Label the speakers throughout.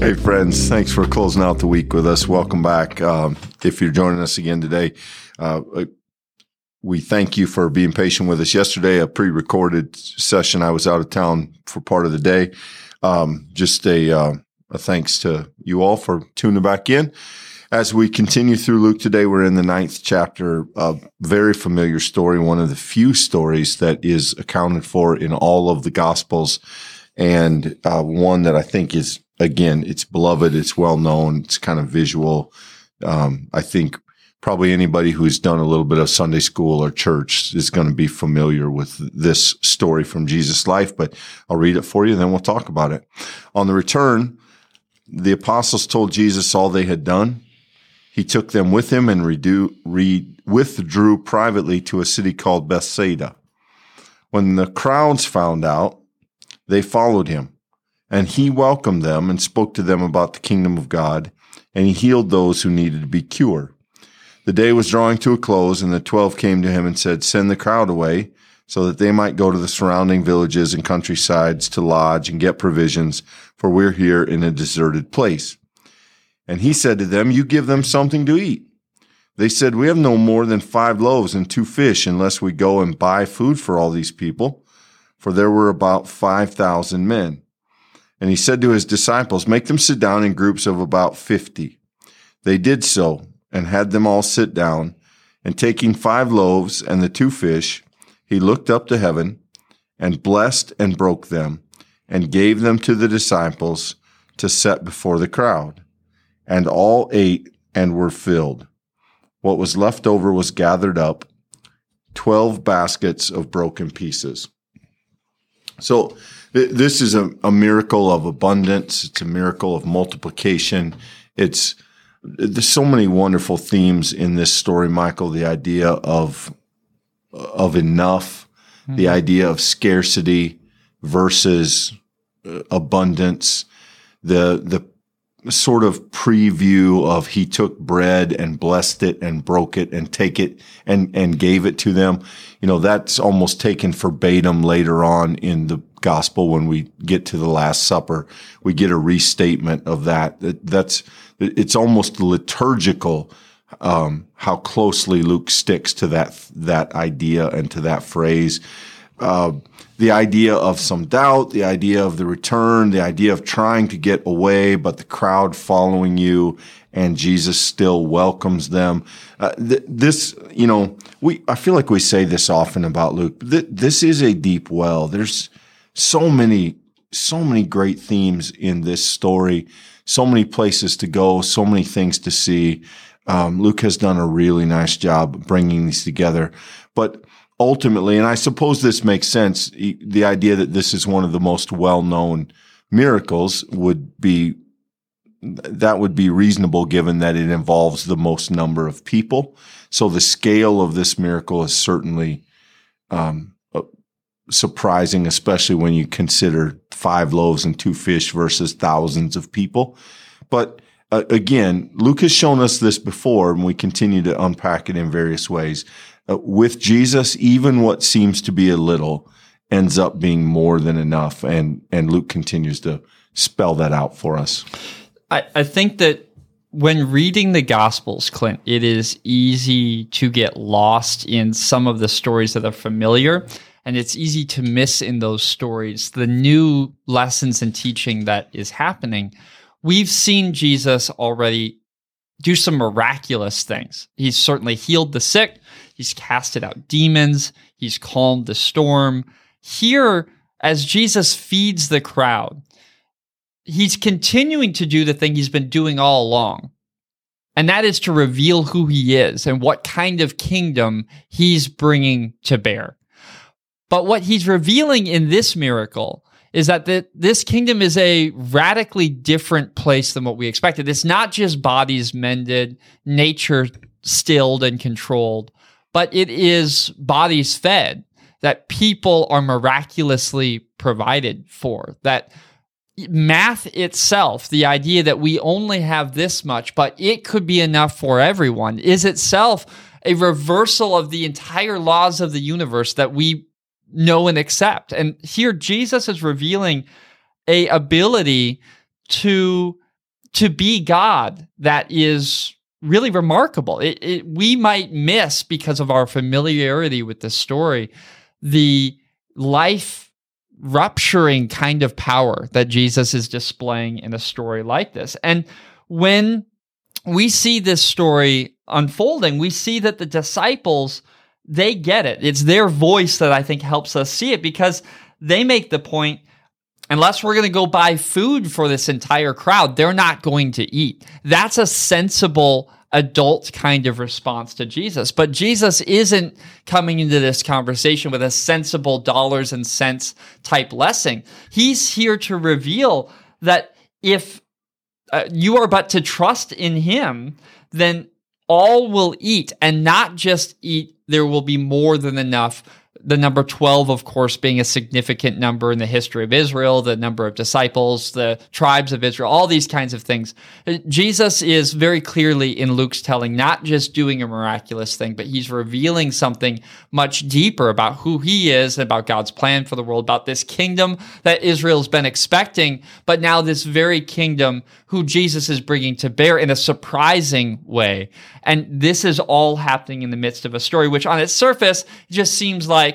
Speaker 1: Hey, friends, thanks for closing out the week with us. Welcome back. Um, if you're joining us again today, uh, we thank you for being patient with us. Yesterday, a pre recorded session, I was out of town for part of the day. Um, just a, uh, a thanks to you all for tuning back in. As we continue through Luke today, we're in the ninth chapter, a very familiar story, one of the few stories that is accounted for in all of the Gospels, and uh, one that I think is, again, it's beloved, it's well known, it's kind of visual. Um, I think probably anybody who's done a little bit of Sunday school or church is going to be familiar with this story from Jesus' life, but I'll read it for you, and then we'll talk about it. On the return, the apostles told Jesus all they had done. He took them with him and redo, re, withdrew privately to a city called Bethsaida. When the crowds found out, they followed him, and he welcomed them and spoke to them about the kingdom of God, and he healed those who needed to be cured. The day was drawing to a close, and the twelve came to him and said, Send the crowd away, so that they might go to the surrounding villages and countrysides to lodge and get provisions, for we're here in a deserted place. And he said to them, You give them something to eat. They said, We have no more than five loaves and two fish unless we go and buy food for all these people. For there were about 5,000 men. And he said to his disciples, Make them sit down in groups of about 50. They did so and had them all sit down. And taking five loaves and the two fish, he looked up to heaven and blessed and broke them and gave them to the disciples to set before the crowd and all ate and were filled. What was left over was gathered up, 12 baskets of broken pieces. So, this is a, a, miracle of abundance. It's a miracle of multiplication. It's, there's so many wonderful themes in this story, Michael. The idea of, of enough, mm-hmm. the idea of scarcity versus uh, abundance, the, the sort of preview of he took bread and blessed it and broke it and take it and and gave it to them you know that's almost taken verbatim later on in the gospel when we get to the last supper we get a restatement of that that's it's almost liturgical um, how closely luke sticks to that that idea and to that phrase uh, the idea of some doubt, the idea of the return, the idea of trying to get away, but the crowd following you and Jesus still welcomes them. Uh, th- this, you know, we, I feel like we say this often about Luke. Th- this is a deep well. There's so many, so many great themes in this story, so many places to go, so many things to see. Um, Luke has done a really nice job bringing these together, but ultimately, and I suppose this makes sense, the idea that this is one of the most well-known miracles would be that would be reasonable given that it involves the most number of people. So the scale of this miracle is certainly um, surprising, especially when you consider five loaves and two fish versus thousands of people. But uh, again, Luke has shown us this before, and we continue to unpack it in various ways uh, with Jesus, even what seems to be a little ends up being more than enough. And, and Luke continues to spell that out for us.
Speaker 2: I, I think that when reading the Gospels, Clint, it is easy to get lost in some of the stories that are familiar. And it's easy to miss in those stories the new lessons and teaching that is happening. We've seen Jesus already do some miraculous things. He's certainly healed the sick. He's casted out demons. He's calmed the storm. Here, as Jesus feeds the crowd, he's continuing to do the thing he's been doing all along. And that is to reveal who he is and what kind of kingdom he's bringing to bear. But what he's revealing in this miracle is that the, this kingdom is a radically different place than what we expected. It's not just bodies mended, nature stilled and controlled, but it is bodies fed that people are miraculously provided for. That math itself, the idea that we only have this much, but it could be enough for everyone, is itself a reversal of the entire laws of the universe that we know and accept. And here Jesus is revealing a ability to to be God that is really remarkable. It, it, we might miss because of our familiarity with the story the life rupturing kind of power that Jesus is displaying in a story like this. And when we see this story unfolding, we see that the disciples they get it. It's their voice that I think helps us see it because they make the point unless we're going to go buy food for this entire crowd, they're not going to eat. That's a sensible adult kind of response to Jesus. But Jesus isn't coming into this conversation with a sensible dollars and cents type lesson. He's here to reveal that if uh, you are but to trust in him, then all will eat and not just eat, there will be more than enough the number 12, of course, being a significant number in the history of Israel, the number of disciples, the tribes of Israel, all these kinds of things. Uh, Jesus is very clearly in Luke's telling not just doing a miraculous thing, but he's revealing something much deeper about who he is, and about God's plan for the world, about this kingdom that Israel's been expecting, but now this very kingdom who Jesus is bringing to bear in a surprising way. And this is all happening in the midst of a story, which on its surface just seems like,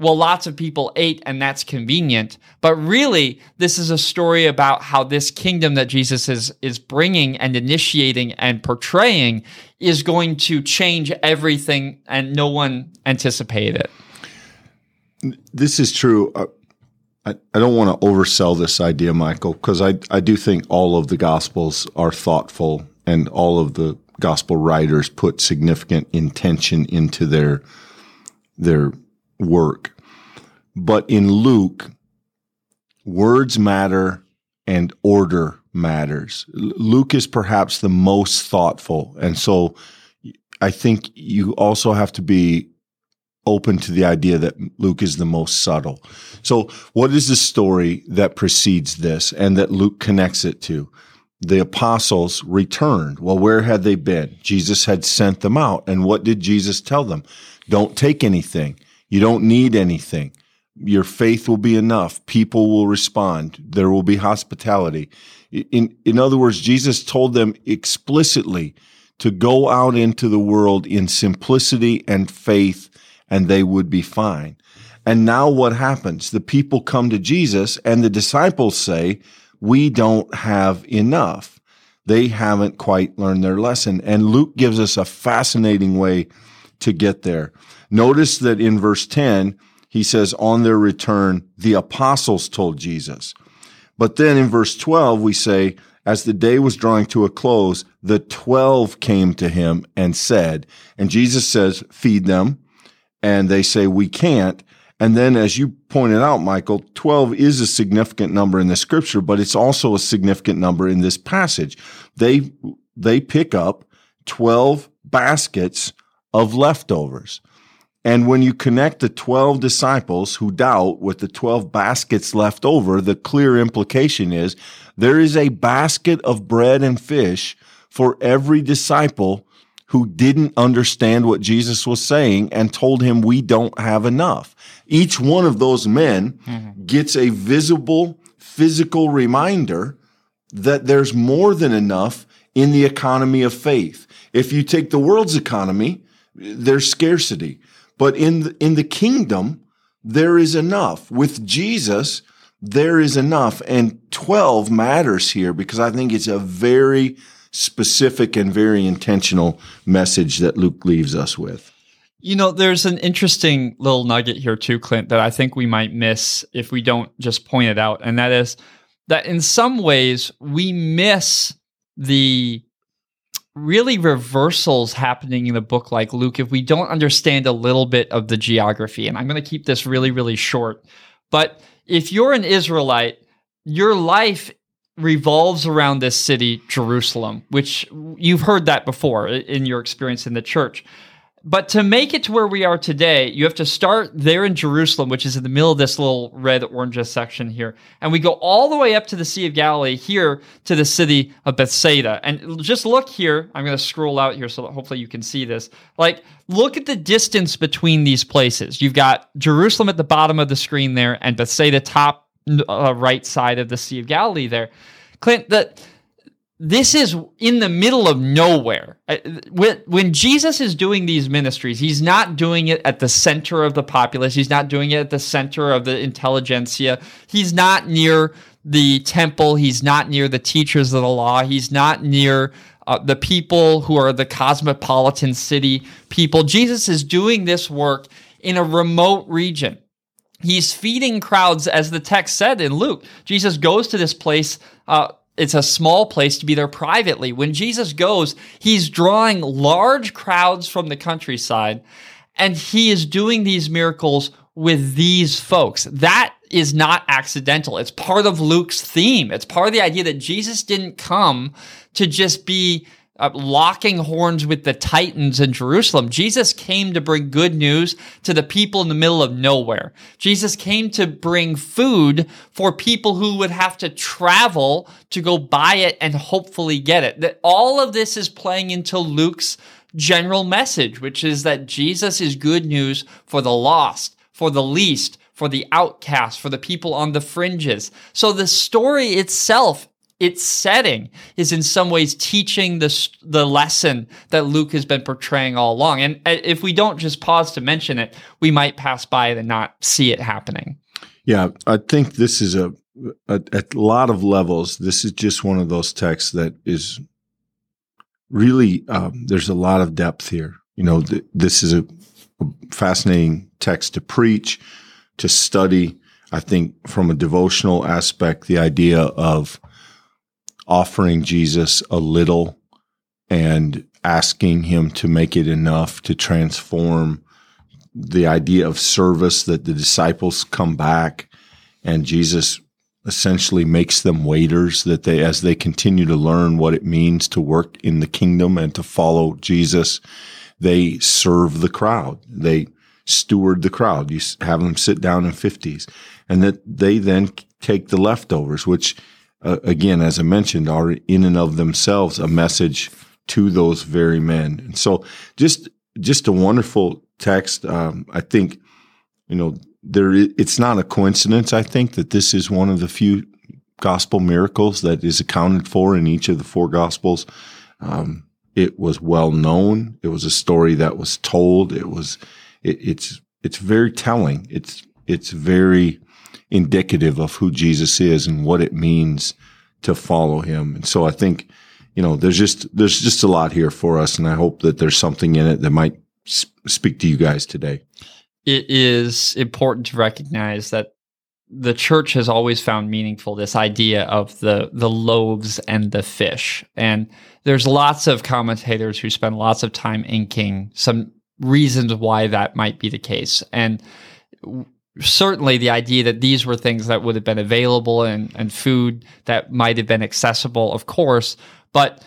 Speaker 2: well, lots of people ate and that's convenient. But really, this is a story about how this kingdom that Jesus is, is bringing and initiating and portraying is going to change everything and no one anticipated it.
Speaker 1: This is true. Uh, I, I don't want to oversell this idea, Michael, because I, I do think all of the gospels are thoughtful and all of the gospel writers put significant intention into their their work. But in Luke, words matter and order matters. Luke is perhaps the most thoughtful. And so I think you also have to be open to the idea that Luke is the most subtle. So what is the story that precedes this and that Luke connects it to? the apostles returned. Well, where had they been? Jesus had sent them out. And what did Jesus tell them? Don't take anything. You don't need anything. Your faith will be enough. People will respond. There will be hospitality. In, in other words, Jesus told them explicitly to go out into the world in simplicity and faith and they would be fine. And now what happens? The people come to Jesus and the disciples say, we don't have enough. They haven't quite learned their lesson. And Luke gives us a fascinating way to get there. Notice that in verse 10, he says, on their return, the apostles told Jesus. But then in verse 12, we say, as the day was drawing to a close, the 12 came to him and said, and Jesus says, feed them. And they say, we can't. And then, as you pointed out, Michael, 12 is a significant number in the scripture, but it's also a significant number in this passage. They, they pick up 12 baskets of leftovers. And when you connect the 12 disciples who doubt with the 12 baskets left over, the clear implication is there is a basket of bread and fish for every disciple who didn't understand what Jesus was saying and told him we don't have enough. Each one of those men mm-hmm. gets a visible physical reminder that there's more than enough in the economy of faith. If you take the world's economy, there's scarcity. But in the, in the kingdom, there is enough. With Jesus, there is enough. And 12 matters here because I think it's a very specific and very intentional message that Luke leaves us with.
Speaker 2: You know, there's an interesting little nugget here too, Clint, that I think we might miss if we don't just point it out. And that is that in some ways we miss the really reversals happening in a book like Luke if we don't understand a little bit of the geography. And I'm going to keep this really, really short. But if you're an Israelite, your life revolves around this city, Jerusalem, which you've heard that before in your experience in the church. But to make it to where we are today, you have to start there in Jerusalem, which is in the middle of this little red orange section here. And we go all the way up to the Sea of Galilee here to the city of Bethsaida. And just look here. I'm going to scroll out here so that hopefully you can see this. Like, look at the distance between these places. You've got Jerusalem at the bottom of the screen there and Bethsaida top uh, right side of the Sea of Galilee there. Clint, that this is in the middle of nowhere. When, when Jesus is doing these ministries, he's not doing it at the center of the populace. He's not doing it at the center of the intelligentsia. He's not near the temple. He's not near the teachers of the law. He's not near uh, the people who are the cosmopolitan city people. Jesus is doing this work in a remote region. He's feeding crowds, as the text said in Luke. Jesus goes to this place. Uh, it's a small place to be there privately. When Jesus goes, he's drawing large crowds from the countryside and he is doing these miracles with these folks. That is not accidental. It's part of Luke's theme. It's part of the idea that Jesus didn't come to just be uh, locking horns with the Titans in Jerusalem. Jesus came to bring good news to the people in the middle of nowhere. Jesus came to bring food for people who would have to travel to go buy it and hopefully get it. That all of this is playing into Luke's general message, which is that Jesus is good news for the lost, for the least, for the outcast, for the people on the fringes. So the story itself its setting is in some ways teaching the the lesson that Luke has been portraying all along. And uh, if we don't just pause to mention it, we might pass by it and not see it happening.
Speaker 1: Yeah, I think this is a, at a lot of levels. This is just one of those texts that is really um, there's a lot of depth here. You know, th- this is a, a fascinating text to preach, to study. I think from a devotional aspect, the idea of offering Jesus a little and asking him to make it enough to transform the idea of service that the disciples come back and Jesus essentially makes them waiters that they as they continue to learn what it means to work in the kingdom and to follow Jesus they serve the crowd. They steward the crowd. You have them sit down in 50s and that they then take the leftovers which uh, again, as I mentioned, are in and of themselves a message to those very men. And so, just just a wonderful text. Um, I think, you know, there it's not a coincidence. I think that this is one of the few gospel miracles that is accounted for in each of the four gospels. Um, it was well known. It was a story that was told. It was it, it's it's very telling. It's it's very indicative of who Jesus is and what it means to follow him. And so I think, you know, there's just, there's just a lot here for us. And I hope that there's something in it that might speak to you guys today.
Speaker 2: It is important to recognize that the church has always found meaningful this idea of the the loaves and the fish and there's lots of commentators who spend lots of time inking some reasons why that might be the case and certainly the idea that these were things that would have been available and, and food that might have been accessible, of course, but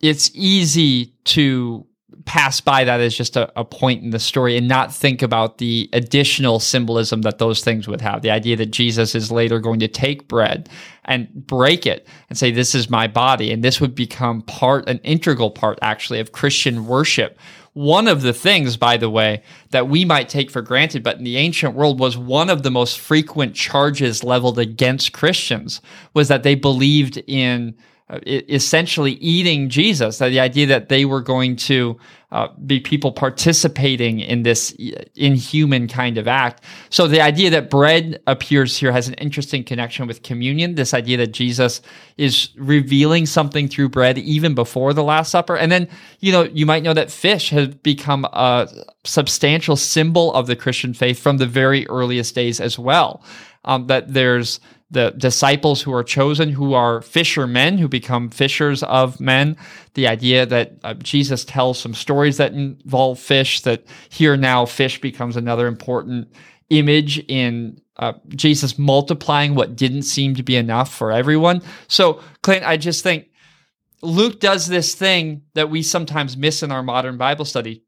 Speaker 2: it's easy to pass by that as just a, a, point in the story and not think about the additional symbolism that those things would have. The idea that Jesus is later going to take bread and break it and say, This is my body. And this would become part, an integral part actually of Christian worship, one of the things, by the way, that we might take for granted, but in the ancient world was one of the most frequent charges leveled against Christians was that they believed in essentially eating Jesus. The idea that they were going to uh, be people participating in this inhuman kind of act. So the idea that bread appears here has an interesting connection with communion. This idea that Jesus is revealing something through bread even before the Last Supper. And then, you know, you might know that fish has become a substantial symbol of the Christian faith from the very earliest days as well. Um, that there's the disciples who are chosen, who are fishermen, who become fishers of men. The idea that uh, Jesus tells some stories that involve fish, that here now fish becomes another important image in uh, Jesus multiplying what didn't seem to be enough for everyone. So, Clint, I just think Luke does this thing that we sometimes miss in our modern Bible study.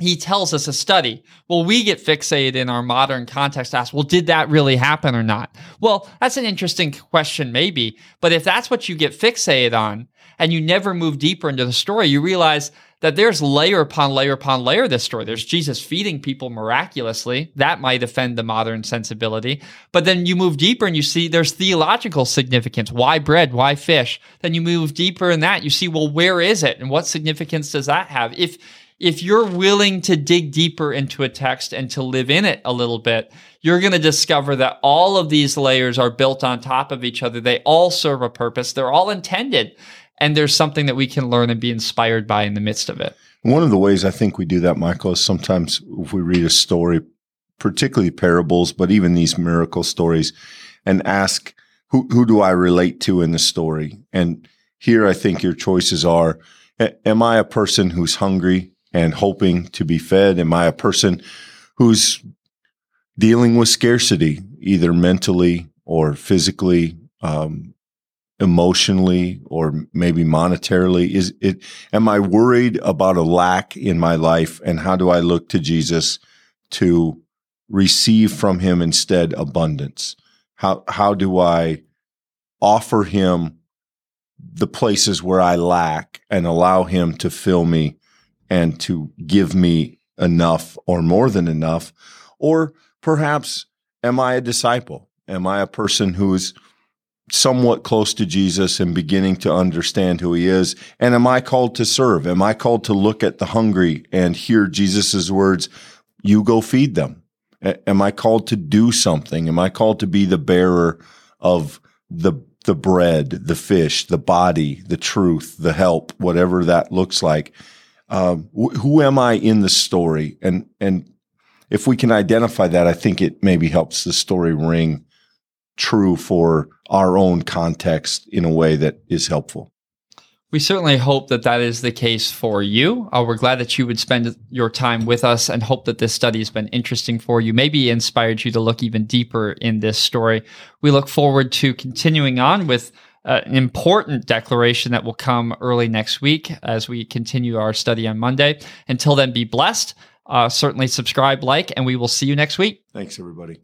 Speaker 2: He tells us a study. Well, we get fixated in our modern context, ask, well, did that really happen or not? Well, that's an interesting question, maybe. But if that's what you get fixated on and you never move deeper into the story, you realize that there's layer upon layer upon layer of this story. There's Jesus feeding people miraculously. That might offend the modern sensibility. But then you move deeper and you see there's theological significance. Why bread? Why fish? Then you move deeper in that. You see, well, where is it? And what significance does that have? If if you're willing to dig deeper into a text and to live in it a little bit, you're going to discover that all of these layers are built on top of each other. They all serve a purpose. They're all intended and there's something that we can learn and be inspired by in the midst of it.
Speaker 1: One of the ways I think we do that, Michael, is sometimes if we read a story, particularly parables, but even these miracle stories, and ask, who, who do I relate to in the story? And here I think your choices are, am I a person who's hungry and hoping to be fed? Am I a person who's dealing with scarcity, either mentally or physically? Um, emotionally or maybe monetarily? Is it, am I worried about a lack in my life? And how do I look to Jesus to receive from him instead abundance? How, how do I offer him the places where I lack and allow him to fill me and to give me enough or more than enough? Or perhaps am I a disciple? Am I a person who's somewhat close to Jesus and beginning to understand who he is? And am I called to serve? Am I called to look at the hungry and hear Jesus' words, you go feed them? Am I called to do something? Am I called to be the bearer of the the bread, the fish, the body, the truth, the help, whatever that looks like? Um, wh- who am I in the story? And and if we can identify that, I think it maybe helps the story ring true for our own context in a way that is helpful.
Speaker 2: We certainly hope that that is the case for you. Uh, we're glad that you would spend your time with us and hope that this study has been interesting for you, maybe inspired you to look even deeper in this story. We look forward to continuing on with uh, an important declaration that will come early next week as we continue our study on Monday. Until then, be blessed. Uh, certainly subscribe, like, and we will see you next week.
Speaker 1: Thanks, everybody.